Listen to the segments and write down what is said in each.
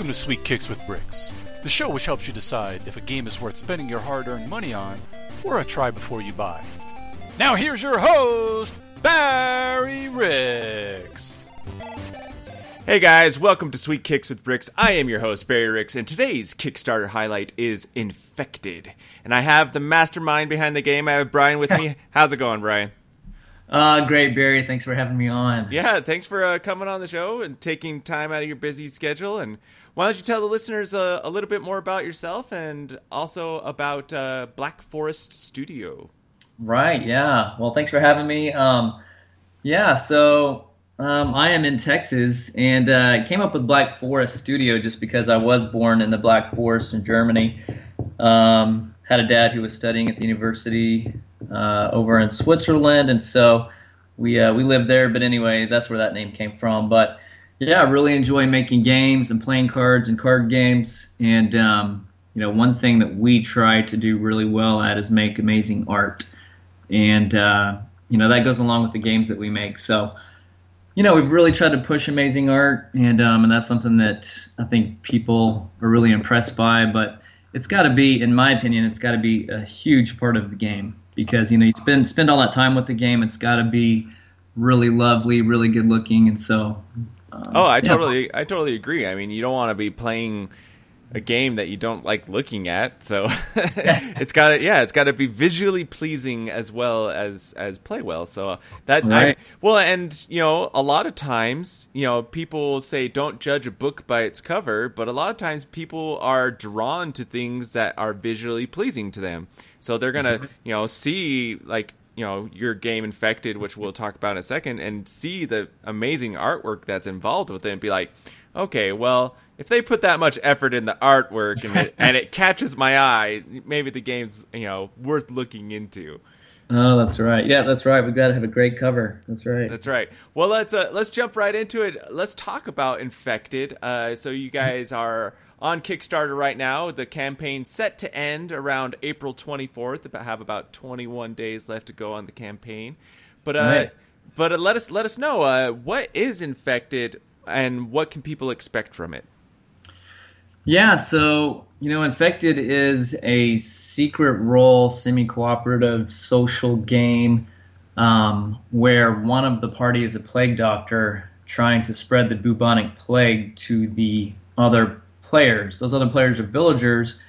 Welcome to Sweet Kicks with Bricks, the show which helps you decide if a game is worth spending your hard earned money on or a try before you buy. Now, here's your host, Barry Ricks. Hey guys, welcome to Sweet Kicks with Bricks. I am your host, Barry Ricks, and today's Kickstarter highlight is Infected. And I have the mastermind behind the game. I have Bryan with me. How's it going, Bryan? Uh, great, Barry. Thanks for having me on. Yeah, thanks for uh, coming on the show and taking time out of your busy schedule. And why don't you tell the listeners uh, a little bit more about yourself and also about uh, Black Forest Studio? Right. Yeah. Well, thanks for having me. Um, yeah. So um, I am in Texas and uh, came up with Black Forest Studio just because I was born in the Black Forest in Germany. Um, had a dad who was studying at the university uh, over in Switzerland, and so we uh, we lived there. But anyway, that's where that name came from. But yeah, I really enjoy making games and playing cards and card games. And um, you know, one thing that we try to do really well at is make amazing art, and uh, you know that goes along with the games that we make. So you know, we've really tried to push amazing art, and um, and that's something that I think people are really impressed by. But it's got to be, in my opinion, it's got to be a huge part of the game because you know you spend spend all that time with the game. It's got to be really lovely, really good looking, and so. Um, oh, I yeah. totally, I totally agree. I mean, you don't want to be playing a game that you don't like looking at. So it's got to yeah, it's got to be visually pleasing as well as as play well. So that right. I, well, and you know, a lot of times, you know, people say don't judge a book by its cover, but a lot of times people are drawn to things that are visually pleasing to them. So they're gonna, mm-hmm. you know, see like you know your game infected, which we'll talk about in a second, and see the amazing artwork that's involved with it, and be like, okay, well, if they put that much effort in the artwork and it, and it catches my eye, maybe the game's you know worth looking into. Oh, that's right. Yeah, that's right. We've got to have a great cover. That's right. That's right. Well, let's uh, let's jump right into it. Let's talk about Infected. Uh, so you guys are on Kickstarter right now. The campaign set to end around April 24th. About have about 21 days left to go on the campaign. But uh, right. but uh, let us let us know uh, what is Infected and what can people expect from it. Yeah, so you know, Infected is a secret role, semi-cooperative social game um, where one of the party is a plague doctor trying to spread the bubonic plague to the other players. Those other players are villagers,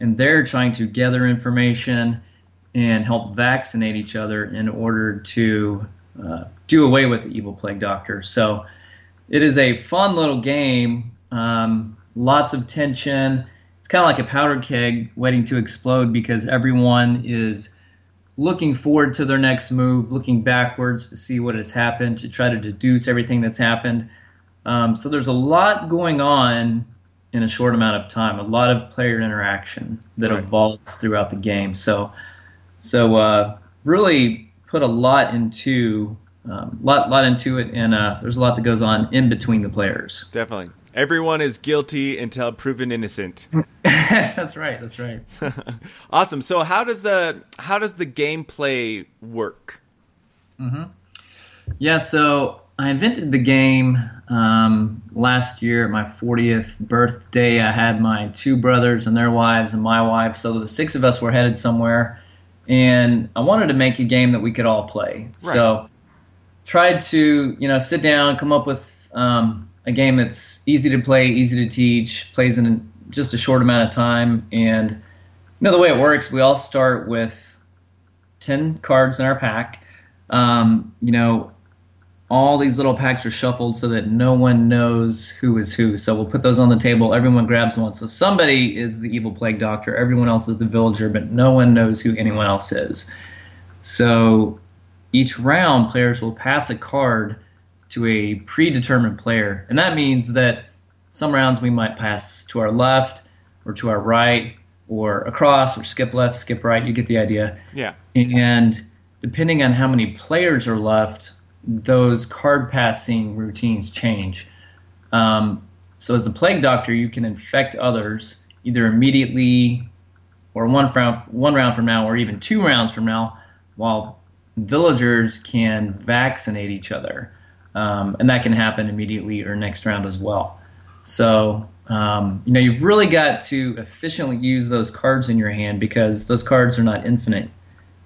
and they're trying to gather information and help vaccinate each other in order to uh, do away with the evil plague doctor. So it is a fun little game. Um, lots of tension. It's kind of like a powder keg waiting to explode because everyone is looking forward to their next move, looking backwards to see what has happened, to try to deduce everything that's happened. Um, so there's a lot going on in a short amount of time, a lot of player interaction that right. evolves throughout the game. So, so uh, really put a lot into um, lot lot into it, and uh, there's a lot that goes on in between the players. Definitely, everyone is guilty until proven innocent. that's right. That's right. awesome. So how does the how does the gameplay work? Mm-hmm. Yeah. So I invented the game um, last year at my 40th birthday. I had my two brothers and their wives and my wife. So the six of us were headed somewhere, and I wanted to make a game that we could all play. Right. So tried to you know sit down, come up with um, a game that's easy to play, easy to teach, plays in just a short amount of time. And you know the way it works, we all start with ten cards in our pack. Um, you know, all these little packs are shuffled so that no one knows who is who. So we'll put those on the table. Everyone grabs one. So somebody is the evil plague doctor. Everyone else is the villager, but no one knows who anyone else is. So each round, players will pass a card to a predetermined player. And that means that some rounds we might pass to our left or to our right or across or skip left, skip right. You get the idea. Yeah. And depending on how many players are left, those card passing routines change. Um, so as the plague doctor, you can infect others either immediately or one one round from now or even two rounds from now while villagers can vaccinate each other, um, and that can happen immediately or next round as well. So um, you know, you've really got to efficiently use those cards in your hand because those cards are not infinite.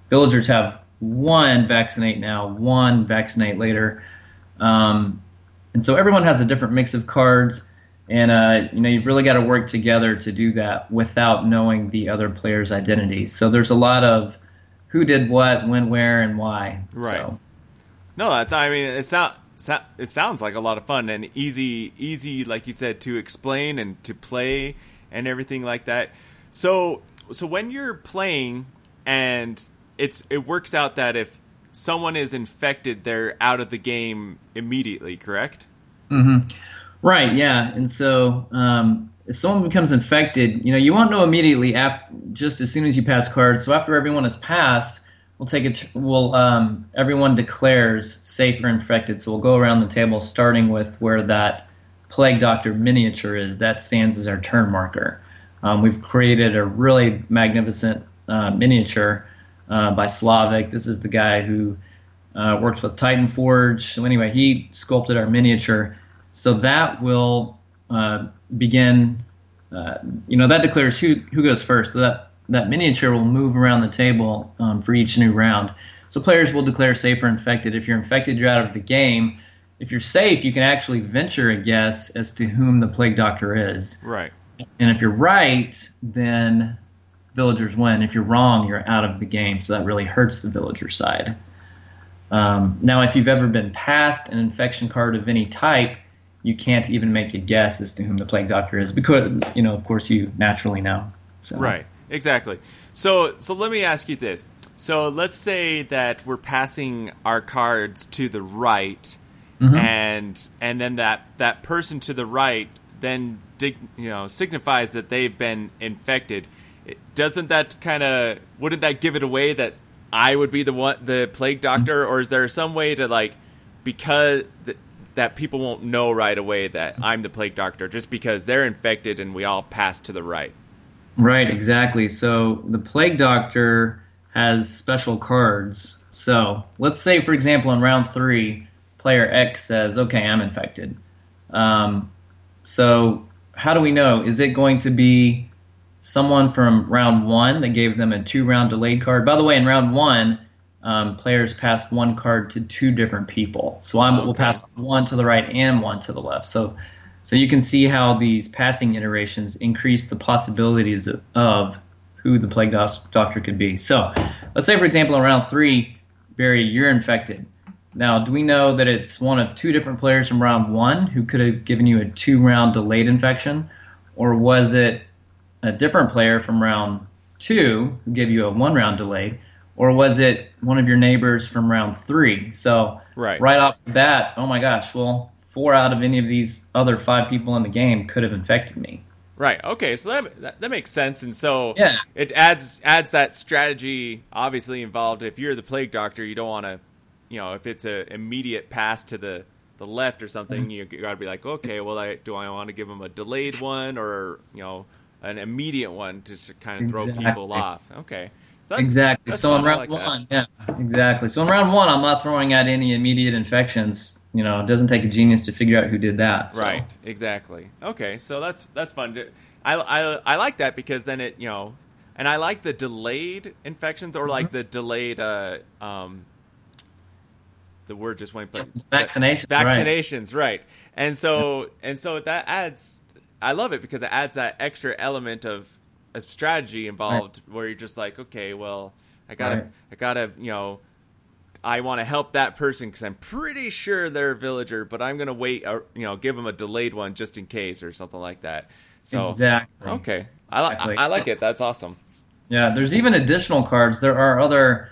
Villagers have one vaccinate now, one vaccinate later, um, and so everyone has a different mix of cards. And uh, you know, you've really got to work together to do that without knowing the other player's identity. So there's a lot of who did what, when, where, and why. Right. So, No, that's. I mean, it's not. It sounds like a lot of fun and easy, easy, like you said, to explain and to play and everything like that. So, so when you're playing and it's it works out that if someone is infected, they're out of the game immediately. Correct? Mm-hmm. Right. Yeah. And so, um, if someone becomes infected, you know, you won't know immediately after, just as soon as you pass cards. So after everyone has passed, we'll take it. We'll um, everyone declares safe or infected. So we'll go around the table, starting with where that plague doctor miniature is. That stands as our turn marker. Um, we've created a really magnificent uh, miniature uh, by Slavic. This is the guy who uh, works with Titan Forge. So anyway, he sculpted our miniature. So that will uh, begin. Uh, you know that declares who who goes first. So that that miniature will move around the table um, for each new round. So players will declare safe or infected. If you're infected, you're out of the game. If you're safe, you can actually venture a guess as to whom the plague doctor is. Right. And if you're right, then villagers win. If you're wrong, you're out of the game. So that really hurts the villager side. Um, now, if you've ever been passed an infection card of any type, you can't even make a guess as to whom the plague doctor is because, you know, of course, you naturally know. So. Right. Exactly. So, so let me ask you this. So let's say that we're passing our cards to the right, mm-hmm. and and then that that person to the right then dig, you know signifies that they've been infected. Doesn't that kind of wouldn't that give it away that I would be the one the plague doctor, mm-hmm. or is there some way to like because th- that people won't know right away that I'm the plague doctor just because they're infected and we all pass to the right? Right, exactly. So the plague doctor has special cards. So let's say, for example, in round three, player X says, "Okay, I'm infected." Um, so how do we know? Is it going to be someone from round one that gave them a two-round delayed card? By the way, in round one, um, players pass one card to two different people. So I'm, okay. we'll pass one to the right and one to the left. So so you can see how these passing iterations increase the possibilities of, of who the plague doctor could be. So let's say, for example, in round three, Barry, you're infected. Now, do we know that it's one of two different players from round one who could have given you a two round delayed infection? Or was it a different player from round two who gave you a one round delay? Or was it one of your neighbors from round three? So, right, right off the bat, oh my gosh, well, four out of any of these other five people in the game could have infected me. Right. Okay. So that, that, that makes sense, and so yeah. it adds adds that strategy obviously involved. If you're the plague doctor, you don't want to, you know, if it's a immediate pass to the the left or something, mm-hmm. you got to be like, okay, well, I do I want to give them a delayed one or you know an immediate one to kind of throw exactly. people off? Okay. So that's, exactly. That's so in round like one, that. yeah, exactly. So in round one, I'm not throwing out any immediate infections you know, it doesn't take a genius to figure out who did that. So. Right. Exactly. Okay. So that's that's fun. I, I I like that because then it you know, and I like the delayed infections or like mm-hmm. the delayed uh um. The word just went, but vaccinations. Vaccinations, right. right. And so and so that adds. I love it because it adds that extra element of a strategy involved, right. where you're just like, okay, well, I gotta, right. I gotta, you know, I want to help that person because I'm pretty sure they're a villager, but I'm going to wait, or, uh, you know, give them a delayed one just in case or something like that. So exactly. Okay, exactly. I, I like it. That's awesome. Yeah, there's even additional cards. There are other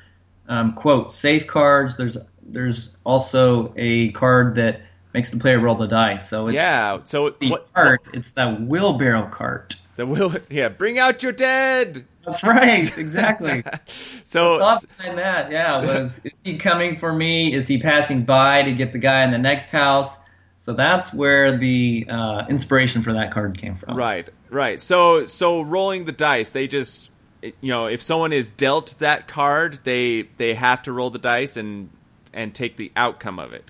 um, quote safe cards. There's there's also a card that makes the player roll the dice. So it's, yeah. So the what, cart. It's that wheelbarrow cart. The will. Yeah. Bring out your dead. That's right, exactly. so the thought behind that, yeah, was is he coming for me? Is he passing by to get the guy in the next house? So that's where the uh, inspiration for that card came from. Right, right. So so rolling the dice, they just you know if someone is dealt that card, they they have to roll the dice and and take the outcome of it.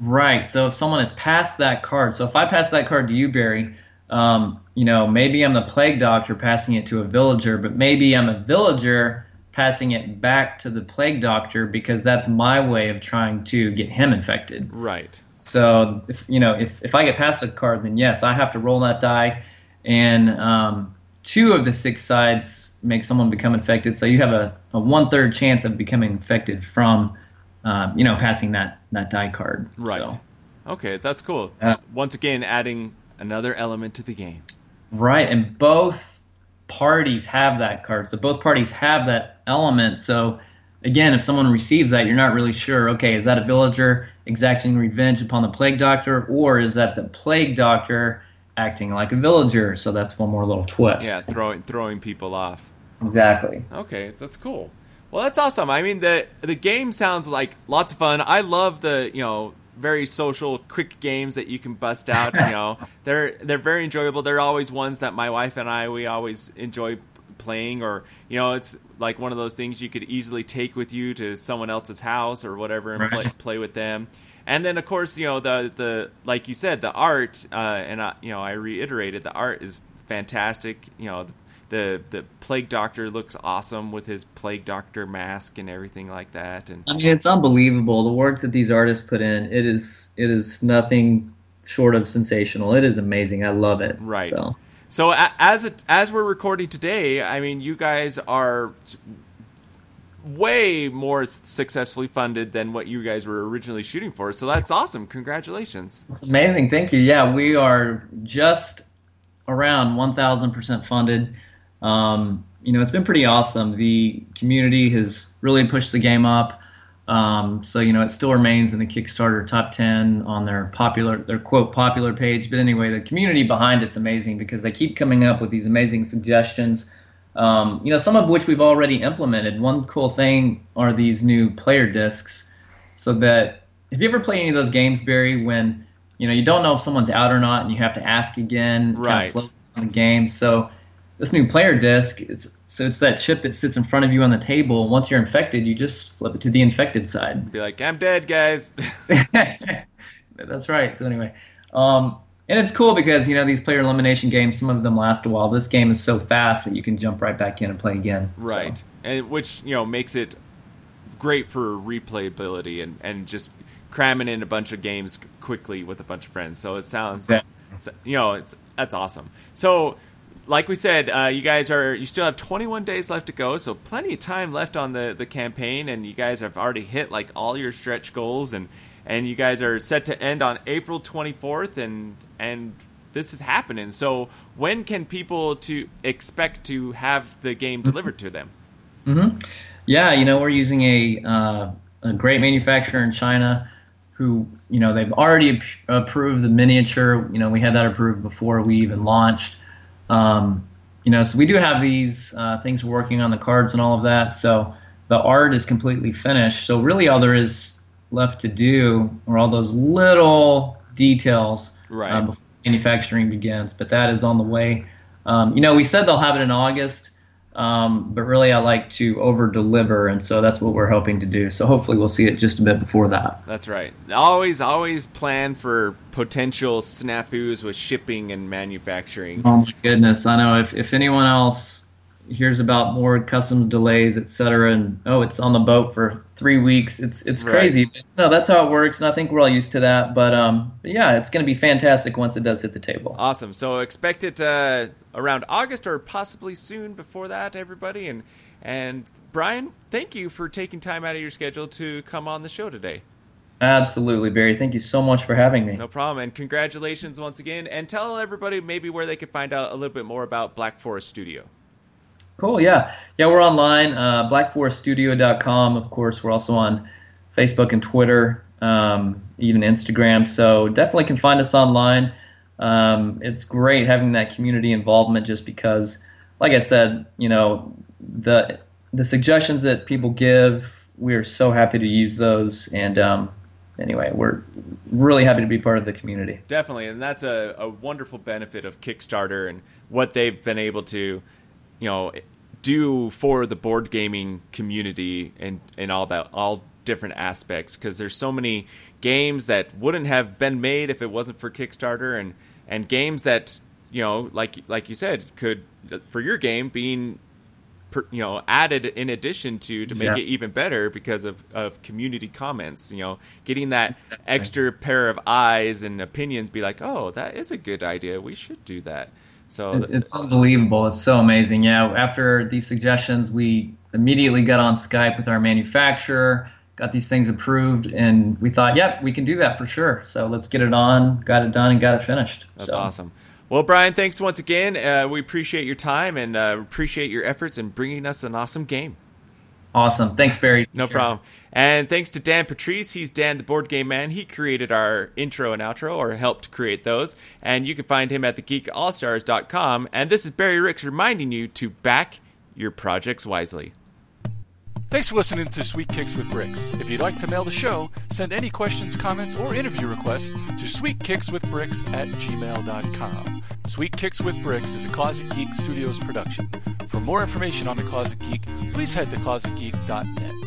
Right. So if someone has passed that card, so if I pass that card to you, Barry, um, you know, maybe I'm the plague doctor passing it to a villager, but maybe I'm a villager passing it back to the plague doctor because that's my way of trying to get him infected. Right. So if you know if if I get passed a card, then yes, I have to roll that die, and um, two of the six sides make someone become infected. So you have a, a one third chance of becoming infected from, um, you know, passing that that die card. Right. So, Okay, that's cool. Uh, Once again, adding another element to the game. right, and both parties have that card. So both parties have that element. So again, if someone receives that, you're not really sure. Okay, is that a villager exacting revenge upon the plague doctor, or is that the plague doctor acting like a villager? So that's one more little twist. Yeah, throwing throwing people off. exactly. Okay, that's cool. Well, that's awesome. I mean, the the game sounds like lots of fun. I love the you know very social, quick games that you can bust out. You know, they're they're very enjoyable. They're always ones that my wife and I we always enjoy playing. Or you know, it's like one of those things you could easily take with you to someone else's house or whatever and play play with them. And then of course you know the the like you said the art uh, and I, you know I reiterated the art is fantastic. You know. The, the the plague doctor looks awesome with his plague doctor mask and everything like that and I mean, it's unbelievable the work that these artists put in. It is it is nothing short of sensational. It is amazing. I love it. Right. So So a- as it, as we're recording today, I mean, you guys are way more successfully funded than what you guys were originally shooting for. So that's awesome. Congratulations. it's amazing. Thank you. Yeah, we are just around 1,000% funded. Um, you know, it's been pretty awesome. The community has really pushed the game up. Um, so you know, it still remains in the Kickstarter top 10 on their popular, their quote popular page. But anyway, the community behind it's amazing because they keep coming up with these amazing suggestions. Um, you know, some of which we've already implemented. One cool thing are these new player discs, so that if you ever play any of those games, Barry, when you know you don't know if someone's out or not, and you have to ask again, kind Right. of slows down the game. So this new player disc, it's so it's that chip that sits in front of you on the table. Once you're infected, you just flip it to the infected side. Be like, I'm dead, guys. That's right. So anyway, um, and it's cool because you know these player elimination games, some of them last a while. This game is so fast that you can jump right back in and play again. So, right. And which, you know, makes it great for replayability and, and just cramming in a bunch of games quickly with a bunch of friends. So it sounds, Yeah. you know, it's that's awesome. So, like we said, uh, you guys are you still have 21 days left to go, so plenty of time left on the the campaign, and you guys have already hit like all your stretch goals, and and you guys are set to end on April 24th, and and this is happening. So, when can people to expect to have the game delivered to them? hmm Yeah, you know, we're using a, uh, a great manufacturer in China who, you know, they've already ap- approved the miniature. You know, we had that approved before we even launched. Um, you know, so we do have these uh, things working on the cards and all of that. So the art is completely finished. So really, all there is left to do are all those little details Right. uh, before manufacturing begins. But that is on the way. Um, you know, we said they'll have it in August. Um, but really, I like to over deliver, and so that's what we're hoping to do. So hopefully, we'll see it just a bit before that. That's right. Always, always plan for potential snafus with shipping and manufacturing. Oh my goodness! I know if if anyone else hears about more customs delays, et cetera, and oh, it's on the boat for three weeks. It's it's Right. crazy. No, that's how it works, and I think we're all used to that. But um, but yeah, it's going to be fantastic once it does hit the table. Awesome. So expect it uh, around August or possibly soon before that, everybody. And and Bryan, thank you for taking time out of your schedule to come on the show today. Absolutely, Barry. Thank you so much for having me. No problem. And congratulations once again. And tell everybody maybe where they could find out a little bit more about Black Forest Studio. Cool. Yeah. Yeah, we're online. Uh, BlackForestStudio.com. Of course, we're also on Facebook and Twitter, um, even Instagram. So definitely can find us online. Um, it's great having that community involvement just because, like I said, you know, the the suggestions that people give, we're so happy to use those. And um, anyway, we're really happy to be part of the community. Definitely, and that's a, a wonderful benefit of Kickstarter and what they've been able to, you know, do for the board gaming community and and all that all different aspects because there's so many games that wouldn't have been made if it wasn't for Kickstarter and and games that you know, like like you said, could for your game being per, you know added in addition to to make yeah. it even better because of, of community comments you know getting that exactly. extra pair of eyes and opinions be like oh that is a good idea we should do that so it's unbelievable it's so amazing yeah after these suggestions we immediately got on skype with our manufacturer got these things approved and we thought yep we can do that for sure so let's get it on got it done and got it finished that's so. awesome well, Bryan, thanks once again. Uh, we appreciate your time and uh, appreciate your efforts in bringing us an awesome game. Awesome. Thanks, Barry. no problem. And thanks to Dan Patriss. He's Dan, the board game man. He created our intro and outro, or helped create those. And you can find him at thegeekallstars.com. And this is Barry Ricks reminding you to back your projects wisely. Thanks for listening to Sweet Kicks with Bricks. If you'd like to mail the show, send any questions, comments, or interview requests to sweetkickswithbricks at gmail.com. Sweet Kicks with Bricks is a Closet Geek Studios production. For more information on the Closet Geek, please head to closetgeek.net.